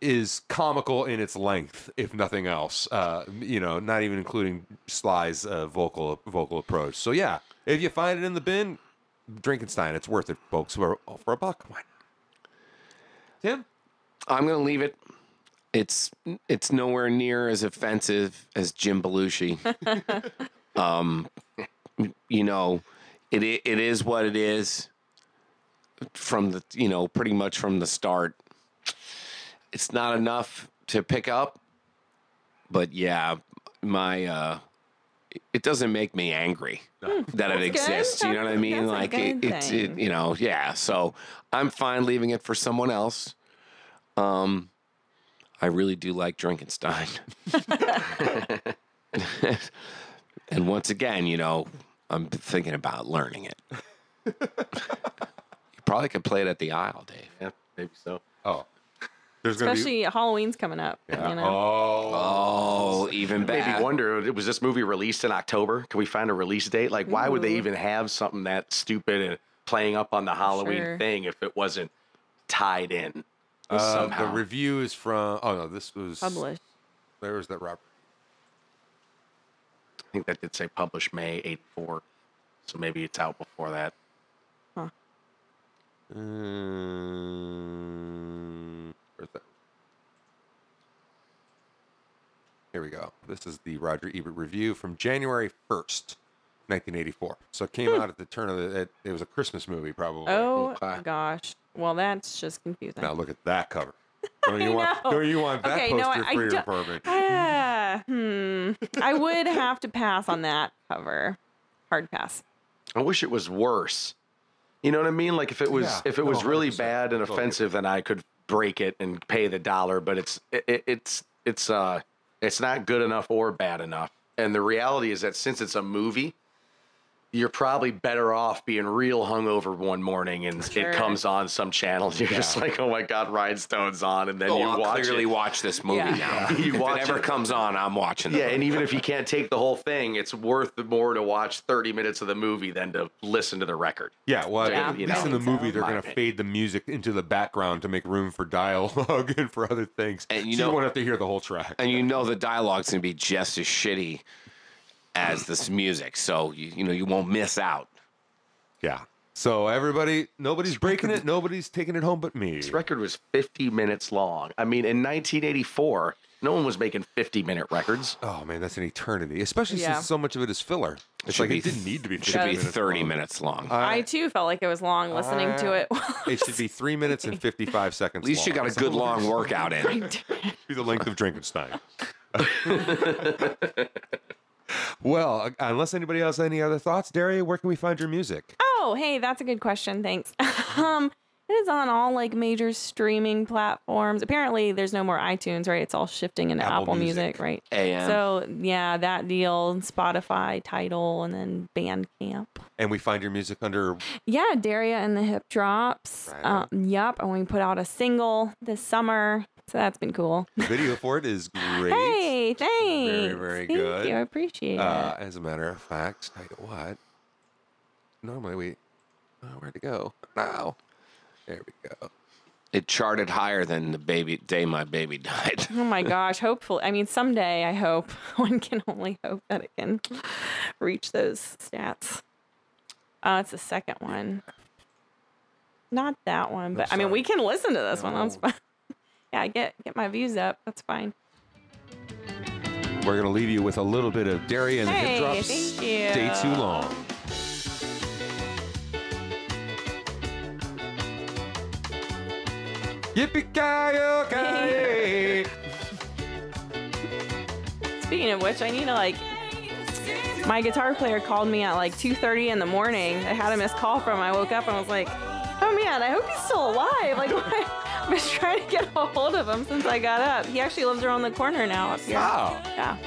is comical in its length, if nothing else. Uh, you know, not even including Sly's uh, vocal vocal approach. So yeah, if you find it in the bin, Drinkenstein, it's worth it, folks. For for a buck, why not? Tim. I'm gonna leave it. It's it's nowhere near as offensive as Jim Belushi. um, you know, it it is what it is. From the you know pretty much from the start, it's not enough to pick up. But yeah, my uh, it doesn't make me angry that it That's good. exists. You know what I mean? that's a Like it, good it's it, thing. you know yeah. So I'm fine leaving it for someone else. Um, I really do like Drinkenstein. and once again, you know, I'm thinking about learning it. you probably could play it at the aisle, Dave. yeah, maybe so. Oh, there's gonna be. Especially Halloween's coming up. Yeah. You know? Oh, Oh, even better. Maybe wonder was this movie released in October? Can we find a release date? Like, why would they even have something that stupid and playing up on the Halloween Sure. thing if it wasn't tied in uh, the review is from. Oh no, this was Published. Where was that, Robert? I think that did say published May '84, so maybe it's out before that. Huh. Um, where's that? Here we go. This is the Roger Ebert review from January 1st, 1984. So it came out at the turn of the. It, it was a Christmas movie, probably. Oh Okay. gosh. Well, that's just confusing. Now look at that cover. Don't you want? know. Don't you want that Okay, no, poster I- I for your don't- apartment? Ah, hmm. I would have to pass on that cover. Hard pass. I wish it was worse. You know what I mean? Like if it was Yeah, if it no, was really bad and offensive, then I could break it and pay the dollar. But it's it, it- it's it's uh it's not good enough or bad enough. And the reality is that since it's a movie, you're probably better off being real hungover one morning and Sure. it comes on some channel. And you're just like, oh my god, Rhinestone's on, and then Oh, you I'll watch clearly it. watch this movie Yeah. now. You if watch it ever it. comes on, I'm watching it. Yeah, and even if you can't take the whole thing, it's worth more to watch 30 minutes of the movie than to listen to the record. Yeah, well, Yeah, at you least in the so. movie, uh, they're going to fade the music into the background to make room for dialogue and for other things. And you so know- you won't have to hear the whole track. and you know the dialogue's gonna be just as shitty as this music, so you you know you won't miss out. Yeah. So everybody, nobody's breaking it. Nobody's taking it home but me. This record was 50 minutes long. I mean, in 1984, no one was making 50 minute records. Oh man, that's an eternity. Especially Yeah. since so much of it is filler. It's Should like be it didn't need to be. 50 Should be minutes 30 long. minutes long. I too felt like it was long listening to uh, it. It should be three minutes and fifty-five seconds. At least you long. got a good long workout in. be the length of Drinkenstein. well, unless anybody else has any other thoughts, Daria, where can we find your music? Oh, hey, that's a good question. Thanks. um, it is on all like major streaming platforms. Apparently, there's no more iTunes, right? It's all shifting into Apple Apple, Music. Music, right? AM. So yeah, that deal, Spotify, Tidal, and then Bandcamp. And we find your music under Yeah, Daria and the Hip Drops. Right. Um, yep, and we put out a single this summer, so that's been cool. the video for it is great. Hey, thanks. very Thank good. You, I appreciate Uh, it. as a matter of fact, tell you what. Normally we, oh, where'd it go? Now, there we go. It charted higher than the baby day my baby died. Oh my gosh, hopefully. I mean, someday I hope. One can only hope that it can reach those stats. Oh, it's the second one. Not that one, but I mean, we can listen to this one. That's fine. Yeah, get get my views up. That's fine. We're gonna leave you with a little bit of Daria and the Hey, hip drops. thank you. Stay too long. Yippee-ki-yo-ki! Speaking of which, I need to like. My guitar player called me at like 2:30 in the morning. I had a missed call from him. I woke up and I was like, "Oh man, I hope he's still alive." Like, was trying to get a hold of him since I got up. He actually lives around the corner now up here. Wow. Yeah.